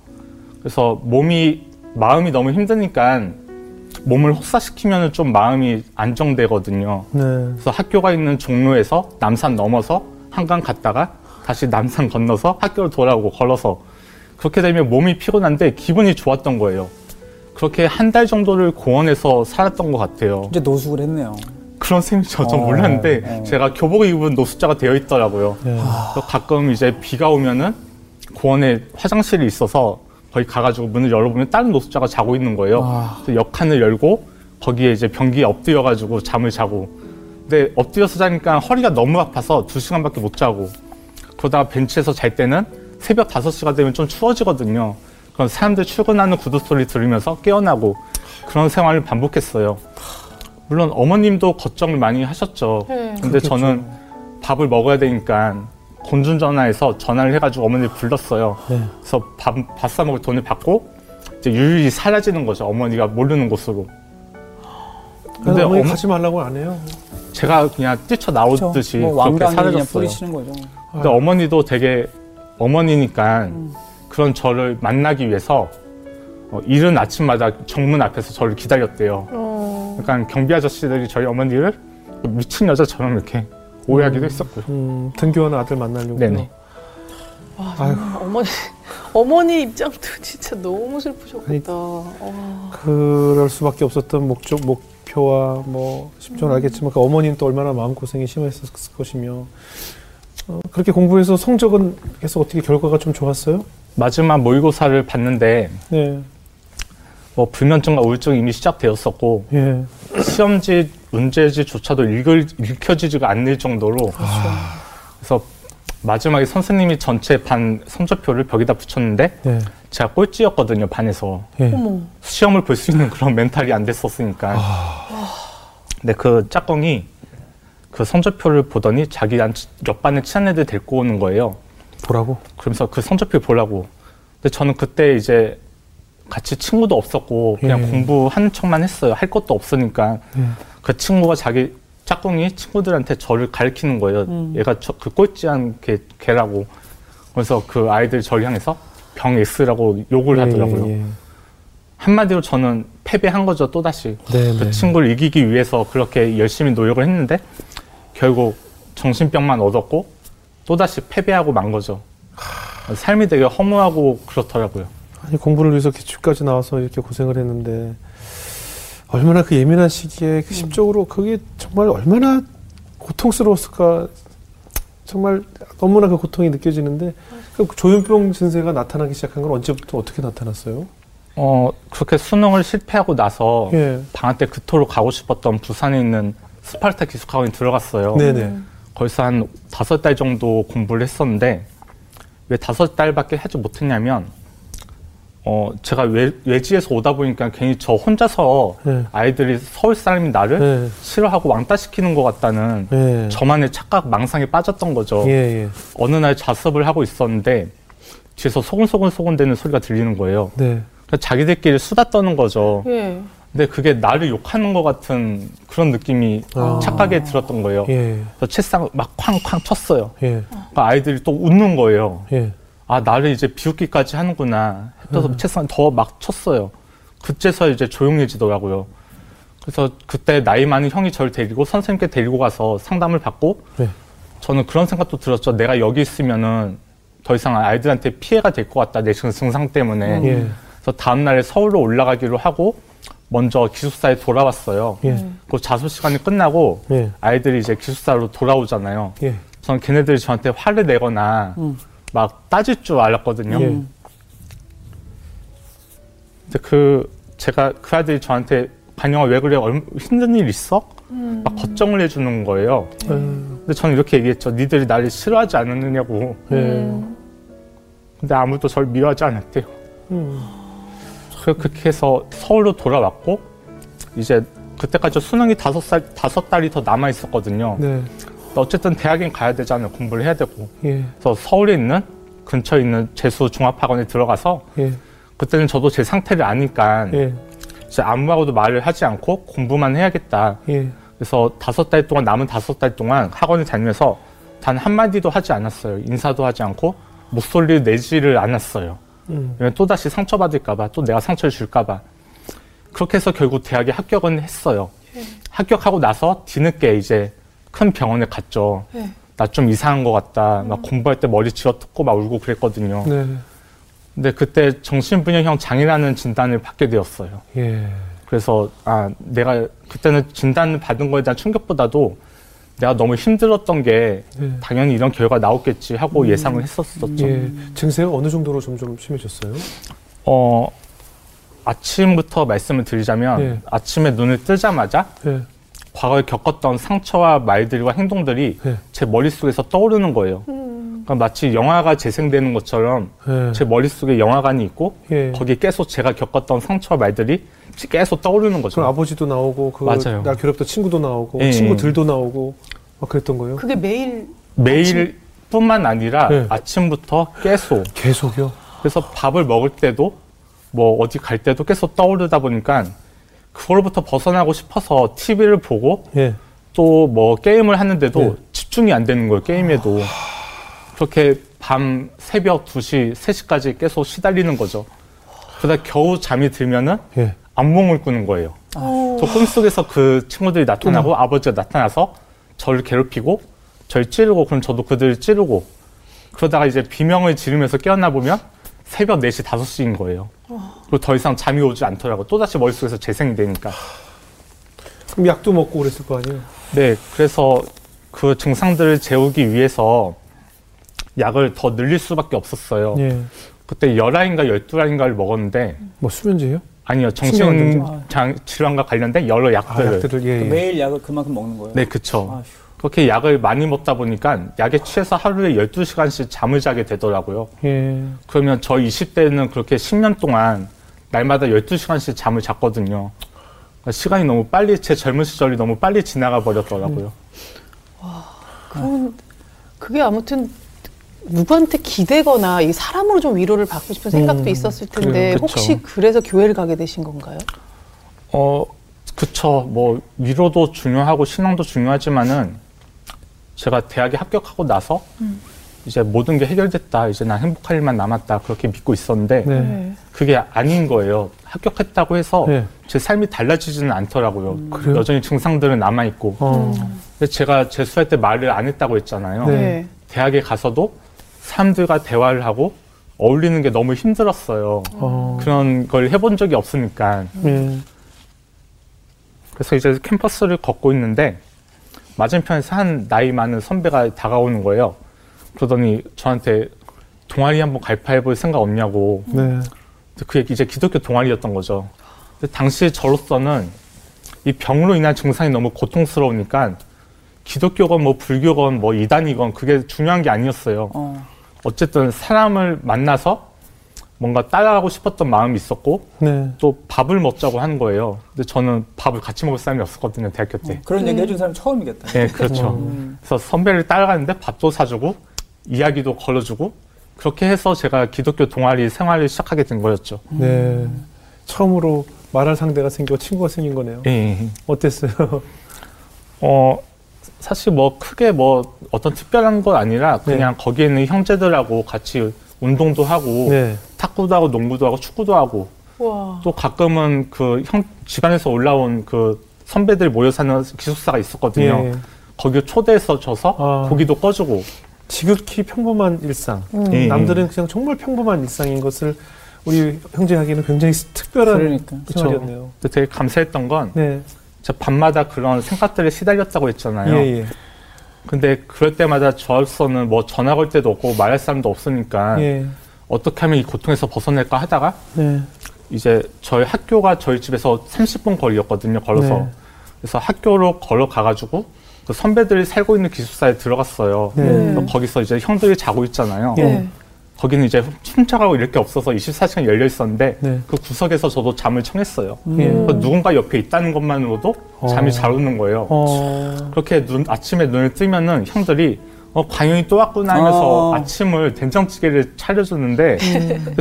그래서 몸이 마음이 너무 힘드니까 몸을 혹사시키면 좀 마음이 안정되거든요. 네. 그래서 학교가 있는 종로에서 남산 넘어서 한강 갔다가 다시 남산 건너서 학교로 돌아오고 걸어서 그렇게 되면 몸이 피곤한데 기분이 좋았던 거예요. 그렇게 한 달 정도를 공원에서 살았던 것 같아요. 이제 노숙을 했네요. 그런 셈이 저좀 어, 몰랐는데 어. 제가 교복 입은 노숙자가 되어 있더라고요. 네. 그래서 가끔 이제 비가 오면은 공원에 화장실이 있어서 거기 가가지고 문을 열어보면 다른 노숙자가 자고 있는 거예요. 아. 그래서 역한을 열고 거기에 이제 변기에 엎드려가지고 잠을 자고. 근데 엎드려서 자니까 허리가 너무 아파서 두 시간밖에 못 자고. 그러다가 벤치에서 잘 때는 새벽 5시가 되면 좀 추워지거든요. 그럼 사람들 출근하는 구두 소리 들으면서 깨어나고 그런 생활을 반복했어요. 물론 어머님도 걱정을 많이 하셨죠. 네. 근데 저는 밥을 먹어야 되니까 공중전화에서 전화를 해가지고 어머니를 불렀어요. 네. 그래서 밥, 밥 사먹을 돈을 받고 이제 유유히 사라지는 거죠. 어머니가 모르는 곳으로. 근데 어머니 어머- 가지 말라고 안 해요. 제가 그냥 뛰쳐 나오듯이 뭐 그렇게 왕강이 그냥 사라졌어요. 뿌리치는 거죠. 근데 어머니도 되게 어머니니까 그런 저를 만나기 위해서 어, 이른 아침마다 정문 앞에서 저를 기다렸대요. 어. 약간 경비 아저씨들이 저희 어머니를 미친 여자처럼 이렇게 오해하기도 했었고요. 음, 등교하는 아들 만나려고. 네네. 와, 어머니 어머니 입장도 진짜 너무 슬프셨겠다. 와. 그럴 수밖에 없었던 목적, 목표와 뭐 심정은 알겠지만 그 어머니는 또 얼마나 마음 고생이 심했었을 것이며 어, 그렇게 공부해서 성적은 계속 어떻게 결과가 좀 좋았어요? 마지막 모의고사를 봤는데 네. 뭐 불면증과 우울증이 이미 시작되었었고 예. 시험지 문제지조차도 읽을, 읽혀지지가 않을 정도로 그래서 마지막에 선생님이 전체 반 성적표를 벽에다 붙였는데 네. 제가 꼴찌였거든요 반에서 예. 시험을 볼 수 있는 그런 멘탈이 안 됐었으니까 근데 그 짝꿍이 그 성적표를 보더니 자기 옆반에 친한 애들 데리고 오는 거예요 보라고? 그러면서 그 성적표 보라고. 근데 저는 그때 이제 같이 친구도 없었고 그냥 예. 공부하는 척만 했어요. 할 것도 없으니까. 예. 그 친구가 자기 짝꿍이 친구들한테 저를 가리키는 거예요. 음. 얘가 저, 그 꼴찌한 개, 개라고. 그래서 그 아이들 저를 향해서 병 X라고 욕을 하더라고요. 예, 예. 한마디로 저는 패배한 거죠, 또다시. 네, 그 네. 친구를 이기기 위해서 그렇게 열심히 노력을 했는데 결국 정신병만 얻었고 또다시 패배하고 만 거죠. 삶이 되게 허무하고 그렇더라고요. 아니 공부를 위해서 기출까지 나와서 이렇게 고생을 했는데 얼마나 그 예민한 시기에 그 심적으로 그게 정말 얼마나 고통스러웠을까 정말 너무나 그 고통이 느껴지는데 그 조현병 증세가 나타나기 시작한 건 언제부터 어떻게 나타났어요? 어, 그렇게 수능을 실패하고 나서 예. 방학 때 그토록 가고 싶었던 부산에 있는 스파르타 기숙학원에 들어갔어요. 네네. 거기서 한 다섯 달 정도 공부를 했었는데 왜 다섯 달밖에 하지 못했냐면 어 제가 외, 외지에서 오다 보니까 괜히 저 혼자서 네. 아이들이 서울 사람인 나를 네. 싫어하고 왕따시키는 것 같다는 예. 저만의 착각 망상에 빠졌던 거죠. 예, 예. 어느 날 자습을 하고 있었는데 뒤에서 소곤소곤 소곤대는 소리가 들리는 거예요. 네. 그러니까 자기들끼리 수다 떠는 거죠. 예. 근데 그게 나를 욕하는 것 같은 그런 느낌이 아. 착각에 들었던 거예요. 예. 그래서 책상을 막 쾅쾅 쳤어요. 예. 그러니까 아이들이 또 웃는 거예요. 예. 아 나를 이제 비웃기까지 하는구나. 해서 책상 더 막 쳤어요. 그때서 이제 조용해지더라고요. 그래서 그때 나이 많은 형이 저를 데리고 선생님께 데리고 가서 상담을 받고 네. 저는 그런 생각도 들었죠. 내가 여기 있으면은 더 이상 아이들한테 피해가 될 것 같다. 내 증상 때문에. 예. 그래서 다음 날에 서울로 올라가기로 하고 먼저 기숙사에 돌아왔어요. 예. 그 자습 시간이 끝나고 예. 아이들이 이제 기숙사로 돌아오잖아요. 예. 저는 걔네들이 저한테 화를 내거나 음. 막 따질 줄 알았거든요. 예. 근데 그 제가 그 아들이 저한테 반영아 왜 그래? 얼- 힘든 일 있어? 막 걱정을 해주는 거예요. 음. 근데 저는 이렇게 얘기했죠. 니들이 나를 싫어하지 않았느냐고. 예. 음. 근데 아무도 저를 미워하지 않았대요. 그렇게 해서 서울로 돌아왔고 이제 그때까지 수능이 다섯 살 다섯 달이 더 남아 있었거든요. 네. 어쨌든 대학엔 가야 되잖아요. 공부를 해야 되고. 예. 그래서 서울에 있는 근처에 있는 재수 종합학원에 들어가서 예. 그때는 저도 제 상태를 아니까 예. 이제 아무하고도 말을 하지 않고 공부만 해야겠다. 예. 그래서 다섯 달 동안 남은 다섯 달 동안 학원을 다니면서 단 한마디도 하지 않았어요. 인사도 하지 않고 목소리를 내지를 않았어요. 음. 또다시 상처받을까봐 또 내가 상처를 줄까봐 그렇게 해서 결국 대학에 합격은 했어요. 합격하고 나서 뒤늦게 이제 큰 병원에 갔죠. 네. 나좀 이상한 것 같다. 막 공부할 때 머리 쥐어뜯고 막 울고 그랬거든요. 네. 근데 그때 정신분열형 장애라는 진단을 받게 되었어요. 예. 그래서 아 내가 그때는 진단을 받은 거에 대한 충격보다도 내가 너무 힘들었던 게 네. 당연히 이런 결과 나오겠지 하고 예상을 했었었죠. 예. 증세가 어느 정도로 점점 심해졌어요? 어 아침부터 말씀을 드리자면 예. 아침에 눈을 뜨자마자 예. 과거에 겪었던 상처와 말들과 행동들이 예. 제 머릿속에서 떠오르는 거예요. 그러니까 마치 영화가 재생되는 것처럼 예. 제 머릿속에 영화관이 있고 예. 거기에 계속 제가 겪었던 상처와 말들이 계속 떠오르는 거죠. 그럼 아버지도 나오고 그 맞아요. 나 괴롭던 친구도 나오고 예. 친구들도 나오고 막 그랬던 거예요. 그게 매일 매일뿐만 아니라 네. 아침부터 계속 계속요. 그래서 밥을 먹을 때도 뭐 어디 갈 때도 계속 떠오르다 보니까 그걸로부터 벗어나고 싶어서 TV를 보고 예. 또뭐 게임을 하는데도 네. 집중이 안 되는 거예요 게임에도 그렇게 밤 새벽 2시 3시까지 계속 시달리는 거죠 그러다 겨우 잠이 들면은 예. 악몽을 꾸는 거예요 저 꿈속에서 그 친구들이 나타나고 아버지가 나타나서 저를 괴롭히고 저를 찌르고 그럼 저도 그들을 찌르고 그러다가 이제 비명을 지르면서 깨어나 보면 새벽 4시 5시인 거예요 그리고 더 이상 잠이 오지 않더라고 또다시 머릿속에서 재생이 되니까 그럼 약도 먹고 그랬을 거 아니에요. 네, 그래서 그 증상들을 재우기 위해서 약을 더 늘릴 수밖에 없었어요. 예. 그때 11알인가 12알인가를 먹었는데 뭐 수면제요? 아니요, 신경안정제? 정신 질환과 관련된 여러 아, 약들을. 약들을 예. 예. 매일 약을 그만큼 먹는 거예요. 네, 그쵸. 아휴. 그렇게 약을 많이 먹다 보니까 약에 취해서 하루에 12시간씩 잠을 자게 되더라고요. 예. 그러면 저 20대는 그렇게 10년 동안 날마다 12시간씩 잠을 잤거든요. 그러니까 시간이 너무 빨리, 제 젊은 시절이 너무 빨리 지나가 버렸더라고요. 그건 그게 아무튼 누구한테 기대거나 이 사람으로 좀 위로를 받고 싶은 생각도 음, 있었을 그래요. 텐데 그쵸. 혹시 그래서 교회를 가게 되신 건가요? 어, 그쵸. 뭐, 위로도 중요하고 신앙도 중요하지만은 제가 대학에 합격하고 나서 이제 모든 게 해결됐다. 이제 난 행복할 일만 남았다. 그렇게 믿고 있었는데 네. 그게 아닌 거예요. 합격했다고 해서 네. 제 삶이 달라지지는 않더라고요. 그래요? 여전히 증상들은 남아 있고. 어. 근데 제가 재수할 때 말을 안 했다고 했잖아요. 네. 대학에 가서도 사람들과 대화를 하고 어울리는 게 너무 힘들었어요. 어. 그런 걸 해본 적이 없으니까. 예. 그래서 이제 캠퍼스를 걷고 있는데 맞은편에서 한 나이 많은 선배가 다가오는 거예요. 그러더니 저한테 동아리 한번 가입해 볼 생각 없냐고. 네. 그게 이제 기독교 동아리였던 거죠. 당시 저로서는 이 병으로 인한 증상이 너무 고통스러우니까 기독교건 뭐 불교건 뭐 이단이건 그게 중요한 게 아니었어요. 어. 어쨌든 사람을 만나서 뭔가 따라가고 싶었던 마음이 있었고 네. 또 밥을 먹자고 하는 거예요. 근데 저는 밥을 같이 먹을 사람이 없었거든요, 대학교 때. 그런 얘기 해준 사람 처음이겠다. 네, 그렇죠. 음. 그래서 선배를 따라가는데 밥도 사주고 이야기도 걸어주고 그렇게 해서 제가 기독교 동아리 생활을 시작하게 된 거였죠. 네. 처음으로 말할 상대가 생기고 친구가 생긴 거네요. 예. 어땠어요? 어, 사실 뭐 크게 뭐 어떤 특별한 건 아니라 그냥 거기에 있는 형제들하고 같이 운동도 하고 네. 탁구도 하고 농구도 하고 축구도 하고 와. 또 가끔은 그 형 집안에서 올라온 그 선배들 모여 사는 기숙사가 있었거든요. 예. 거기 초대해서 줘서 아. 고기도 꺼주고 지극히 평범한 일상. 예. 남들은 그냥 정말 평범한 일상인 것을 우리 형제에게는 굉장히 특별한 그러니까. 생활이었네요. 근데 되게 감사했던 건 네. 제가 밤마다 그런 생각들에 시달렸다고 했잖아요. 예, 예. 근데 그럴 때마다 저로서는 뭐 전화 걸 때도 없고 말할 사람도 없으니까 예. 어떻게 하면 이 고통에서 벗어날까 하다가 네. 이제 저희 학교가 저희 집에서 30분 거리였거든요. 걸어서. 네. 그래서 학교로 걸어 가가지고 그 선배들이 살고 있는 기숙사에 들어갔어요. 네. 네. 거기서 이제 형들이 자고 있잖아요. 예. 네. 거기는 이제 훔쳐가고 이럴 게 없어서 24시간 열려 있었는데 네. 그 구석에서 저도 잠을 청했어요. 예. 그래서 누군가 옆에 있다는 것만으로도 어. 잠이 잘 오는 거예요. 어. 그렇게 눈, 아침에 눈을 뜨면은 형들이 어, 광영이 또 왔구나 하면서 어. 아침을 된장찌개를 차려주는데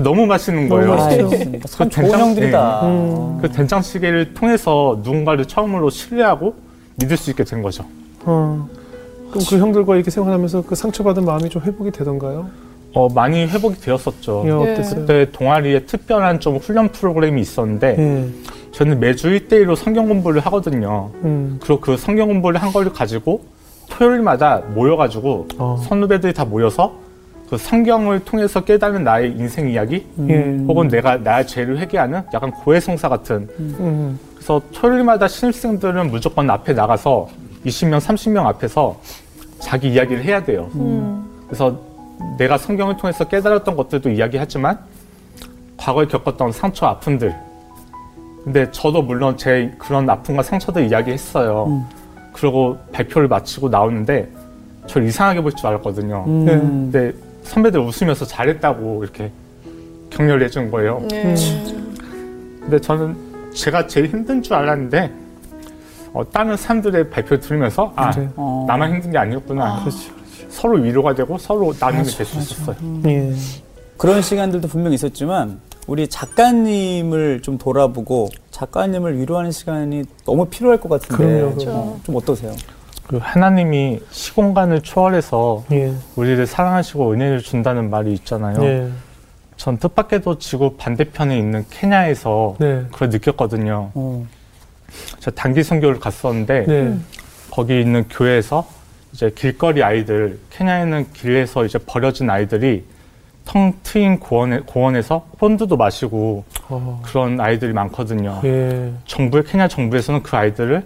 너무 맛있는 너무 거예요. 참그 된장- 형들이다. 음. 그 된장찌개를 통해서 누군가를 처음으로 신뢰하고 믿을 수 있게 된 거죠. 어. 그럼 그 형들과 이렇게 생활하면서 그 상처받은 마음이 좀 회복이 되던가요? 어, 많이 회복이 되었었죠. 예, 예. 어땠어요? 그때 동아리에 특별한 좀 훈련 프로그램이 있었는데 예. 저는 매주 1대1로 성경 공부를 하거든요. 음. 그리고 그 성경 공부를 한 걸 가지고 토요일마다 모여가지고 어. 선후배들이 다 모여서 그 성경을 통해서 깨닫는 나의 인생 이야기 예. 혹은 내가 나의 죄를 회개하는 약간 고해성사 같은 음. 그래서 토요일마다 신입생들은 무조건 앞에 나가서 20명, 30명 앞에서 자기 이야기를 해야 돼요. 음. 그래서 내가 성경을 통해서 깨달았던 것들도 이야기하지만 과거에 겪었던 상처, 아픔들. 근데 저도 물론 제 그런 아픔과 상처들 이야기했어요. 음. 그리고 발표를 마치고 나오는데 저를 이상하게 볼 줄 알았거든요. 음. 근데 선배들 웃으면서 잘했다고 이렇게 격려를 해준 거예요. 네. 근데 저는 제가 제일 힘든 줄 알았는데 어, 다른 사람들의 발표를 들으면서 아 그래. 어. 나만 힘든 게 아니었구나. 그렇죠. 서로 위로가 되고 서로 나눔이 될 수. 있었어요. 예. 그런 시간들도 분명 있었지만 우리 작가님을 좀 돌아보고 작가님을 위로하는 시간이 너무 필요할 것 같은데 그럼요, 그럼요. 어, 좀 어떠세요? 그리고 하나님이 시공간을 초월해서 예. 우리를 사랑하시고 은혜를 준다는 말이 있잖아요. 예. 전 뜻밖에도 지구 반대편에 있는 케냐에서 네. 그걸 느꼈거든요. 어. 저 단기 선교를 갔었는데 네. 거기 있는 교회에서 이제 길거리 아이들 케냐에는 길에서 이제 버려진 아이들이 텅 트인 공원에, 공원에서 폰드도 마시고 어. 그런 아이들이 많거든요. 예. 정부 케냐 정부에서는 그 아이들을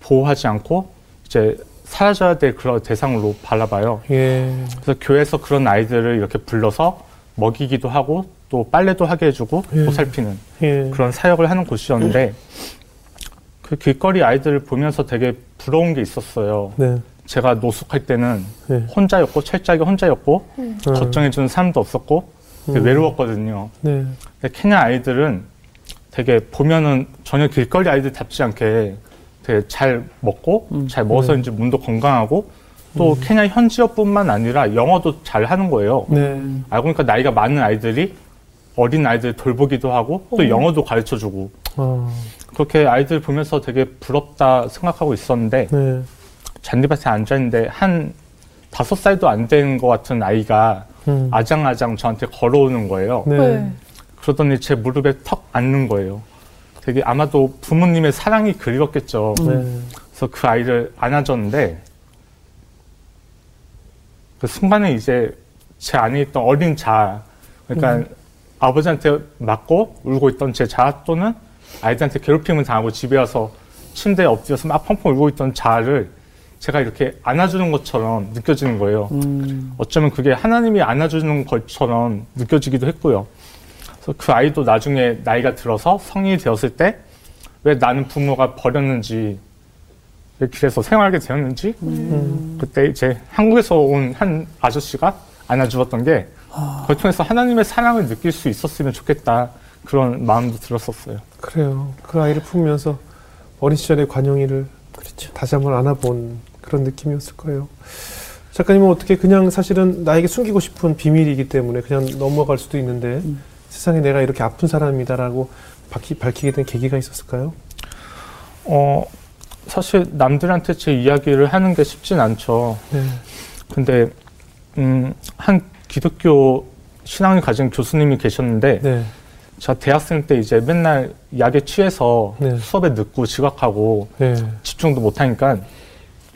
보호하지 않고 이제 사라져야 될 그런 대상으로 바라봐요. 예. 그래서 교회에서 그런 아이들을 이렇게 불러서 먹이기도 하고 또 빨래도 하게 해주고 예. 보살피는 예. 그런 사역을 하는 곳이었는데 그 길거리 아이들을 보면서 되게 부러운 게 있었어요. 네. 제가 노숙할 때는 네. 혼자였고 철저하게 혼자였고 음. 걱정해주는 사람도 없었고 음. 외로웠거든요. 네. 근데 케냐 아이들은 되게 보면은 전혀 길거리 아이들답지 않게 되게 잘 먹고 음. 잘 먹어서인지 몸도 건강하고 또 케냐 현지어뿐만 아니라 영어도 잘 하는 거예요. 네. 알고 보니까 나이가 많은 아이들이 어린 아이들 돌보기도 하고 또 영어도 가르쳐 주고 어. 그렇게 아이들 보면서 되게 부럽다 생각하고 있었는데 네. 잔디밭에 앉아 있는데 한 다섯 살도 안 된 것 같은 아이가 음. 아장아장 저한테 걸어오는 거예요. 네. 네. 그러더니 제 무릎에 턱 앉는 거예요. 되게 아마도 부모님의 사랑이 그리웠겠죠. 네. 그래서 그 아이를 안아줬는데 그 순간에 이제 제 안에 있던 어린 자아, 그러니까 아버지한테 맞고 울고 있던 제 자아 또는 아이들한테 괴롭힘을 당하고 집에 와서 침대에 엎드려서 막 펑펑 울고 있던 자아를 제가 이렇게 안아주는 것처럼 느껴지는 거예요. 음. 어쩌면 그게 하나님이 안아주는 것처럼 느껴지기도 했고요. 그래서 그 아이도 나중에 나이가 들어서 성인이 되었을 때 왜 나는 부모가 버렸는지 왜 길에서 생활하게 되었는지 음. 그때 이제 한국에서 온 한 아저씨가 안아주었던 게 그걸 통해서 하나님의 사랑을 느낄 수 있었으면 좋겠다 그런 마음도 들었었어요. 그래요. 그 아이를 품으면서 어린 시절의 관영이를 그렇죠. 다시 한번 안아본 그런 느낌이었을 거예요. 작가님은 어떻게 그냥 사실은 나에게 숨기고 싶은 비밀이기 때문에 그냥 넘어갈 수도 있는데 음. 세상에 내가 이렇게 아픈 사람이다라고 밝히, 밝히게 된 계기가 있었을까요? 어 사실 남들한테 제 이야기를 하는 게 쉽진 않죠. 네. 근데 음, 한 기독교 신앙을 가진 교수님이 계셨는데 네. 제가 대학생 때 이제 맨날 약에 취해서 네. 수업에 늦고 지각하고 네. 집중도 못하니까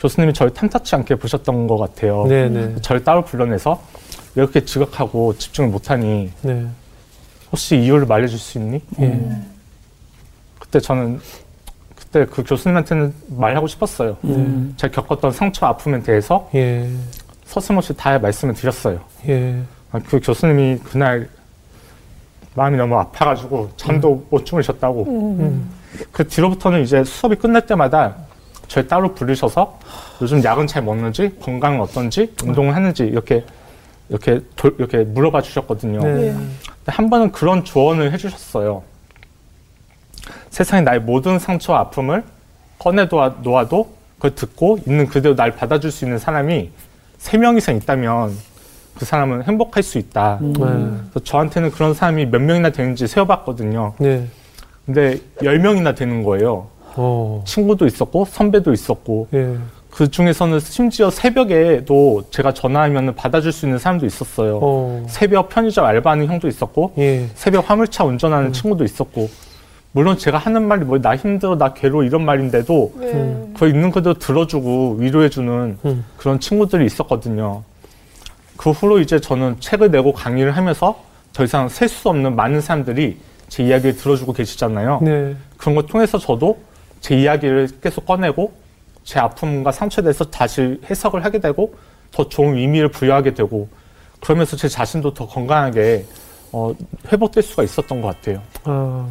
교수님이 저를 탐탁치 않게 보셨던 것 같아요. 네. 네. 저를 따로 불러내서 왜 이렇게 지각하고 집중을 못하니 네. 혹시 이유를 말해줄 수 있니? 예. 그때 저는 그때 그 교수님한테는 말하고 싶었어요. 음. 제가 겪었던 상처 아픔에 대해서 예. 서슴없이 다 말씀을 드렸어요. 예. 아, 그 교수님이 그날 마음이 너무 아파가지고 잠도 못 주무셨다고. 음. 그 뒤로부터는 이제 수업이 끝날 때마다 저를 따로 부르셔서 요즘 약은 잘 먹는지 건강은 어떤지 운동을 하는지 이렇게 이렇게 돌- 이렇게 물어봐 주셨거든요. 네. 예. 근데 한 번은 그런 조언을 해주셨어요. 세상에 나의 모든 상처와 아픔을 꺼내 놓아도 그걸 듣고 있는 그대로 날 받아줄 수 있는 사람이 세 명 이상 있다면 그 사람은 행복할 수 있다. 네. 그래서 저한테는 그런 사람이 몇 명이나 되는지 세어봤거든요. 네. 근데 열 명이나 되는 거예요. 어. 친구도 있었고 선배도 있었고 예. 그 중에서는 심지어 새벽에도 제가 전화하면 받아줄 수 있는 사람도 있었어요. 어. 새벽 편의점 알바하는 형도 있었고 예. 새벽 화물차 운전하는 친구도 있었고 물론 제가 하는 말이 뭐 나 힘들어 나 괴로워 이런 말인데도 네. 음. 그 있는 그대로 들어주고 위로해주는 음. 그런 친구들이 있었거든요. 그 후로 이제 저는 책을 내고 강의를 하면서 더 이상 셀 수 없는 많은 사람들이 제 이야기를 들어주고 계시잖아요. 네. 그런 걸 통해서 저도 제 이야기를 계속 꺼내고 제 아픔과 상처에 대해서 다시 해석을 하게 되고 더 좋은 의미를 부여하게 되고 그러면서 제 자신도 더 건강하게 어, 회복될 수가 있었던 것 같아요. 아.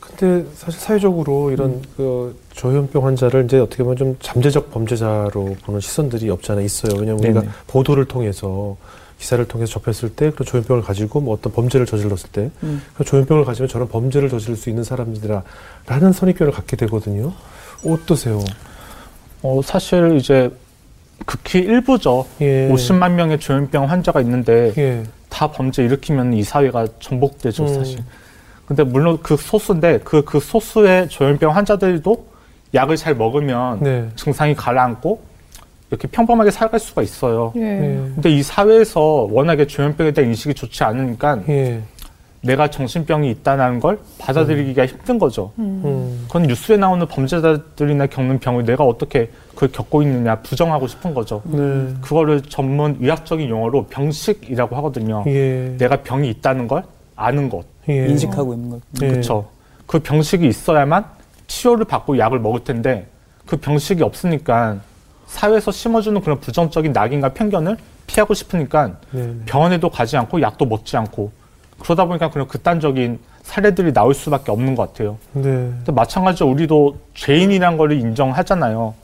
근데 사실 사회적으로 이런 그 조현병 환자를 이제 어떻게 보면 좀 잠재적 범죄자로 보는 시선들이 없지 않아 있어요. 왜냐하면 우리가 네네. 보도를 통해서 기사를 통해서 접했을 때 그런 조현병을 가지고 뭐 어떤 범죄를 저질렀을 때 음. 그 조현병을 가지면 저런 범죄를 저지를 수 있는 사람들이라라는 선입견을 갖게 되거든요. 어떠세요? 어, 사실 이제 극히 일부죠. 예. 50만 명의 조현병 환자가 있는데 예. 다 범죄 일으키면 이 사회가 전복되죠, 음. 사실. 근데 물론 그 소수인데 그, 그 소수의 조현병 환자들도 약을 잘 먹으면 네. 증상이 가라앉고 이렇게 평범하게 살아갈 수가 있어요. 예. 예. 근데 이 사회에서 워낙에 조현병에 대한 인식이 좋지 않으니까 예. 내가 정신병이 있다는 걸 받아들이기가 힘든 거죠. 음. 그건 뉴스에 나오는 범죄자들이나 겪는 병을 내가 어떻게 그걸 겪고 있느냐 부정하고 싶은 거죠. 네. 그거를 전문 의학적인 용어로 병식이라고 하거든요. 예. 내가 병이 있다는 걸 아는 것. 예. 인식하고 있는 것. 예. 그렇죠. 그 병식이 있어야만 치료를 받고 약을 먹을 텐데 그 병식이 없으니까 사회에서 심어주는 그런 부정적인 낙인과 편견을 피하고 싶으니까 네. 네. 병원에도 가지 않고 약도 먹지 않고 그러다 보니까 그런 극단적인 사례들이 나올 수밖에 없는 것 같아요. 네. 근데 마찬가지로 우리도 죄인이란 걸 인정하잖아요.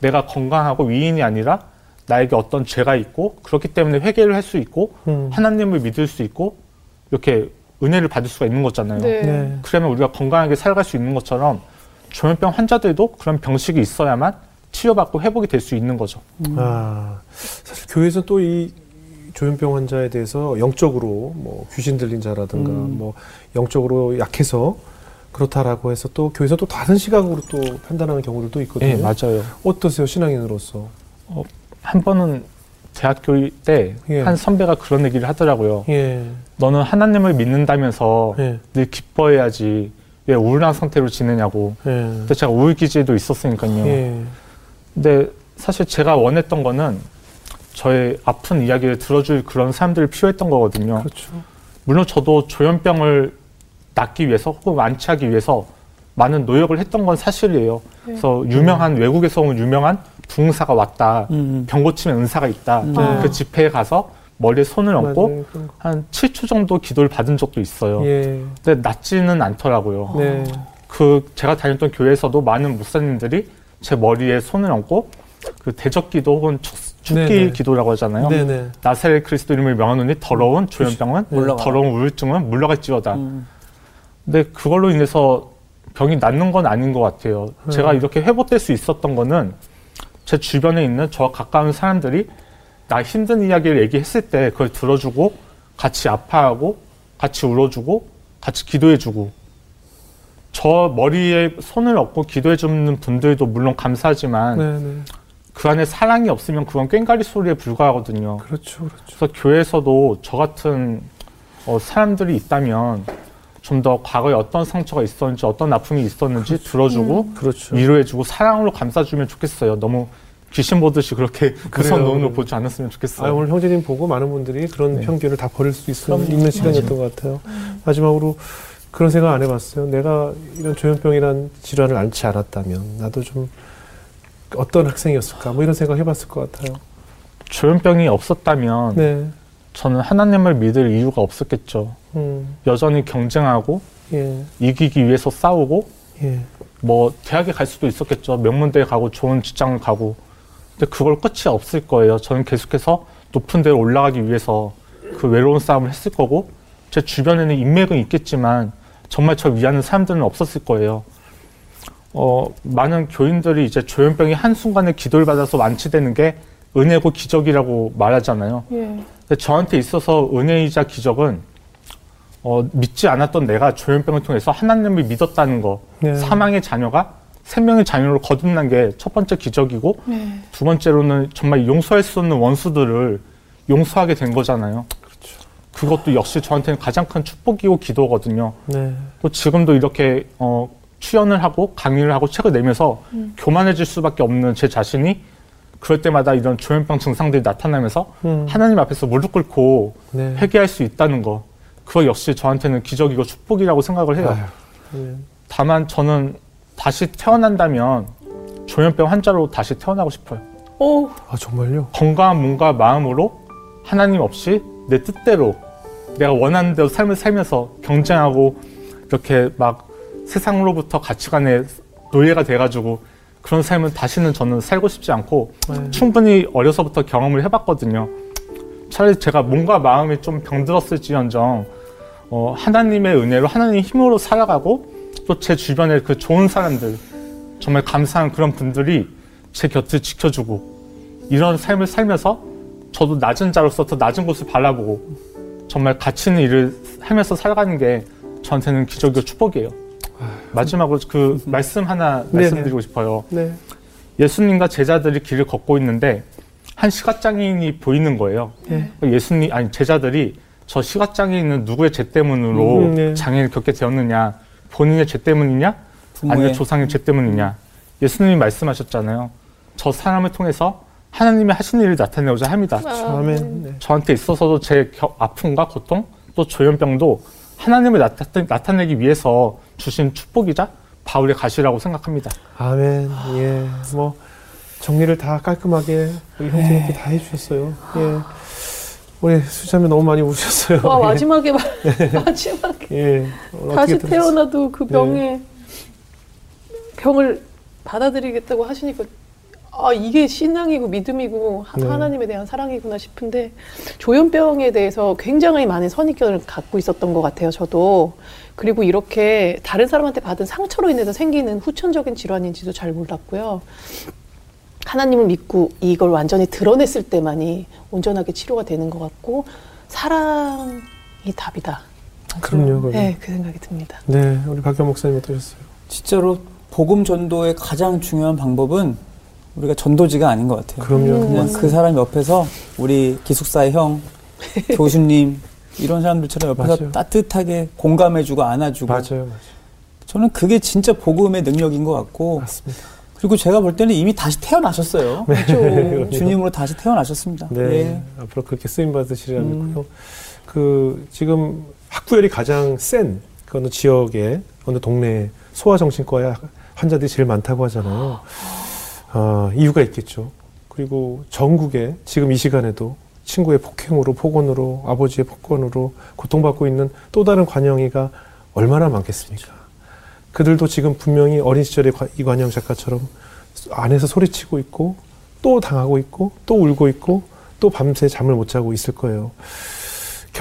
내가 건강하고 위인이 아니라 나에게 어떤 죄가 있고 그렇기 때문에 회개를 할 수 있고 음. 하나님을 믿을 수 있고 이렇게 은혜를 받을 수가 있는 거잖아요. 네. 네. 그러면 우리가 건강하게 살아갈 수 있는 것처럼 조현병 환자들도 그런 병식이 있어야만 치료받고 회복이 될 수 있는 거죠. 아, 사실 교회에서 또 이 조현병 환자에 대해서 영적으로 뭐 귀신 들린 자라든가 음. 뭐 영적으로 약해서 그렇다라고 해서 또 교회에서 또 다른 시각으로 또 판단하는 경우들도 있거든요. 네, 맞아요. 어떠세요, 신앙인으로서? 한 번은 대학교 때한 예. 선배가 그런 얘기를 하더라고요. 예, 너는 하나님을 믿는다면서 예, 늘 기뻐해야지 왜 우울한 상태로 지내냐고. 예, 근데 제가 우울 기질도 있었으니까요. 예, 근데 사실 제가 원했던 거는 저의 아픈 이야기를 들어줄 그런 사람들이 필요했던 거거든요. 그렇죠. 물론 저도 조현병을 낫기 위해서 혹은 완치하기 위해서 많은 노력을 했던 건 사실이에요. 그래서 유명한 외국에서 온 유명한 부흥사가 왔다. 음. 병 고치면 은사가 있다. 네. 그 집회에 가서 머리에 손을 얹고 맞아요. 한 7초 정도 기도를 받은 적도 있어요. 예, 근데 낫지는 않더라고요. 네, 그 제가 다녔던 교회에서도 많은 목사님들이 제 머리에 손을 얹고 그 대적기도 혹은 축, 축기 네네. 기도라고 하잖아요. 네, 네, 나사렛 그리스도 이름을 명하노니 더러운 조현병은 물러가라. 더러운 우울증은 물러갈지어다. 음. 근데 그걸로 인해서 병이 낫는 건 아닌 것 같아요. 음. 제가 이렇게 회복될 수 있었던 거는 제 주변에 있는 저와 가까운 사람들이 나 힘든 이야기를 얘기했을 때 그걸 들어주고 같이 아파하고 같이 울어주고 같이 기도해주고 저 머리에 손을 얹고 기도해 주는 분들도 물론 감사하지만 네, 네, 그 안에 사랑이 없으면 그건 꽹가리 소리에 불과하거든요. 그렇죠, 그렇죠. 그래서 교회에서도 저 같은 어, 사람들이 있다면 좀 더 과거에 어떤 상처가 있었는지 어떤 아픔이 있었는지 들어주고 그렇죠. 위로해주고 사랑으로 감싸주면 좋겠어요. 너무 귀신 보듯이 그렇게 무서운 그래요. 눈으로 보지 않았으면 좋겠어요. 아, 오늘 형제님 보고 많은 분들이 그런 네. 편견을 다 버릴 수 있, 그럼요. 있는 시간이었던 것 같아요. 마지막으로 그런 생각 안 해봤어요. 내가 이런 조현병이란 질환을 앓지 않았다면 나도 좀 어떤 학생이었을까 뭐 이런 생각 해봤을 것 같아요. 조현병이 없었다면 네, 저는 하나님을 믿을 이유가 없었겠죠. 음, 여전히 경쟁하고 예, 이기기 위해서 싸우고 예, 뭐 대학에 갈 수도 있었겠죠. 명문대에 가고 좋은 직장을 가고. 근데 그걸 끝이 없을 거예요. 저는 계속해서 높은 데로 올라가기 위해서 그 외로운 싸움을 했을 거고 제 주변에는 인맥은 있겠지만 정말 저 위하는 사람들은 없었을 거예요. 어, 많은 교인들이 이제 조현병이 한순간에 기도를 받아서 완치되는 게 은혜고 기적이라고 말하잖아요. 예. 근데 저한테 있어서 은혜이자 기적은 어, 믿지 않았던 내가 조현병을 통해서 하나님을 믿었다는 거, 네. 사망의 자녀가 생명의 자녀로 거듭난 게 첫 번째 기적이고 네. 두 번째로는 정말 용서할 수 없는 원수들을 용서하게 된 거잖아요. 그것도 역시 저한테는 가장 큰 축복이고 기도거든요. 네. 또 지금도 이렇게 어, 출연을 하고 강의를 하고 책을 내면서 교만해질 수밖에 없는 제 자신이 그럴 때마다 이런 조현병 증상들이 나타나면서 음. 하나님 앞에서 무릎 꿇고 네. 회개할 수 있다는 거 그거 역시 저한테는 기적이고 축복이라고 생각을 해요. 네. 다만 저는 다시 태어난다면 조현병 환자로 다시 태어나고 싶어요. 오, 아 정말요? 건강한 몸과 마음으로 하나님 없이 내 뜻대로 내가 원하는 대로 삶을 살면서 경쟁하고 이렇게 막 세상으로부터 가치관에 노예가 돼가지고 그런 삶은 다시는 저는 살고 싶지 않고 네. 충분히 어려서부터 경험을 해봤거든요. 차라리 제가 몸과 마음이 좀 병들었을지언정 어, 하나님의 은혜로 하나님의 힘으로 살아가고 또 제 주변에 그 좋은 사람들 정말 감사한 그런 분들이 제 곁을 지켜주고 이런 삶을 살면서 저도 낮은 자로서 더 낮은 곳을 바라보고 정말 가치 있는 일을 하면서 살아가는 게 저한테는 기적이고 축복이에요. 마지막으로 그 말씀 하나. 말씀드리고 싶어요. 네. 예수님과 제자들이 길을 걷고 있는데 한 시각장애인이 보이는 거예요. 네. 예수님 아니 제자들이 저 시각장애인은 누구의 죄 때문으로 음, 네. 장애를 겪게 되었느냐 본인의 죄 때문이냐 부모의 아니면 조상의 죄 때문이냐 예수님이 말씀하셨잖아요. 저 사람을 통해서 하나님이 하신 일을 나타내고자 합니다. 아, 아멘. 네. 저한테 있어서도 제 겨- 아픔과 고통 또 조현병도 하나님을 나타, 나타내 기 위해서 주신 축복이자 바울의 가시라고 생각합니다. 아멘. 예. 뭐 정리를 다 깔끔하게 우리 형제님께 다 해주셨어요. 예. 우리 수자매 너무 많이 우셨어요. 와 예. 마지막에 마- 마지막에 예. 다시? 태어나도 그 병에 병을 받아들이겠다고 하시니까 아 이게 신앙이고 믿음이고 하- 네. 하나님에 대한 사랑이구나 싶은데 조현병에 대해서 굉장히 많은 선입견을 갖고 있었던 것 같아요 저도 그리고 이렇게 다른 사람한테 받은 상처로 인해서 생기는 후천적인 질환인지도 잘 몰랐고요 하나님을 믿고 이걸 완전히 드러냈을 때만이 온전하게 치료가 되는 것 같고 사랑이 답이다 그럼요, 그럼요. 네, 그 생각이 듭니다. 네. 우리 박경 목사님 어떠셨어요? 진짜로 복음 전도의 가장 중요한 방법은 우리가 전도지가 아닌 것 같아요. 그럼요. 음. 그냥 그 사람 옆에서 우리 기숙사의 형, 교수님 이런 사람들처럼 옆에서 맞아요. 따뜻하게 공감해주고 안아주고 맞아요. 맞아요. 저는 그게 진짜 복음의 능력인 것 같고 맞습니다. 그리고 제가 볼 때는 이미 다시 태어나셨어요. 그렇죠. 주님으로 다시 태어나셨습니다. 네. 예. 앞으로 그렇게 쓰임 받으시리라 음. 믿고요. 그 지금 학구열이 가장 센 그 어느 지역에 어느 동네에 소아정신과에 환자들이 제일 많다고 하잖아요. 아, 이유가 있겠죠. 그리고 전국에 지금 이 시간에도 친구의 폭행으로 폭언으로 아버지의 폭언으로 고통받고 있는 또 다른 관영이가 얼마나 많겠습니까? 그들도 지금 분명히 어린 시절의 관- 이관영 작가처럼 안에서 소리치고 있고 또 당하고 있고 또 울고 있고 또 밤새 잠을 못 자고 있을 거예요.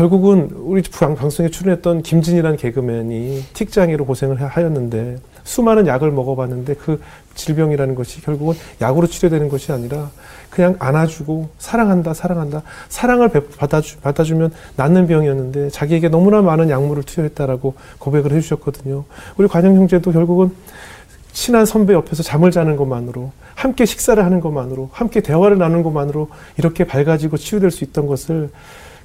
결국은 우리 방- 방송에 출연했던 김진이라는 개그맨이 틱장애로 고생을 하- 하였는데 수많은 약을 먹어봤는데 그 질병이라는 것이 결국은 약으로 치료되는 것이 아니라 그냥 안아주고 사랑한다 사랑한다 사랑을 베- 받아주, 받아주면 낫는 병이었는데 자기에게 너무나 많은 약물을 투여했다라고 고백을 해주셨거든요. 우리 관영 형제도 결국은 친한 선배 옆에서 잠을 자는 것만으로 함께 식사를 하는 것만으로 함께 대화를 나누는 것만으로 이렇게 밝아지고 치유될 수 있던 것을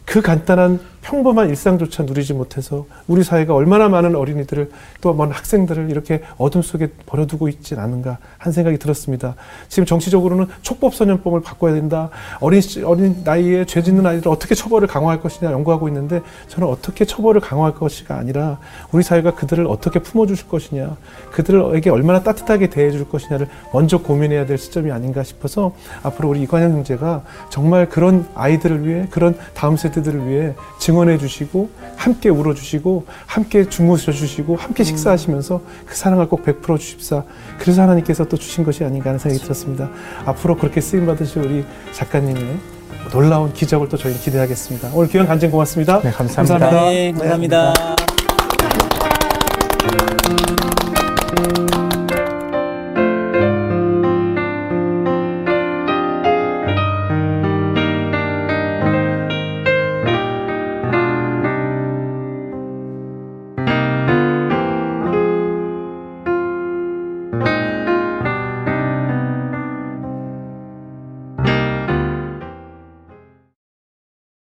그 간단한 평범한 일상조차 누리지 못해서 우리 사회가 얼마나 많은 어린이들을 또 많은 학생들을 이렇게 어둠 속에 버려두고 있진 않은가 한 생각이 들었습니다. 지금 정치적으로는 촉법소년법을 바꿔야 된다. 어린, 시- 어린 나이에 죄 짓는 아이들을 어떻게 처벌을 강화할 것이냐 연구하고 있는데 저는 어떻게 처벌을 강화할 것이가 아니라 우리 사회가 그들을 어떻게 품어주실 것이냐 그들에게 얼마나 따뜻하게 대해줄 것이냐를 먼저 고민해야 될 시점이 아닌가 싶어서 앞으로 우리 이관영 형제가 정말 그런 아이들을 위해 그런 다음 세대들을 위해 증언해 주시고 함께 울어 주시고 함께 주무셔 주시고 함께 식사하시면서 그 사랑을 꼭 베풀어 주십사 그래서 하나님께서 또 주신 것이 아닌가 하는 생각이 들었습니다 앞으로 그렇게 쓰임 받으실 우리 작가님의 놀라운 기적을 또 저희는 기대하겠습니다. 오늘 귀한 간증 고맙습니다. 네, 감사합니다. 감사합니다. 네, 감사합니다.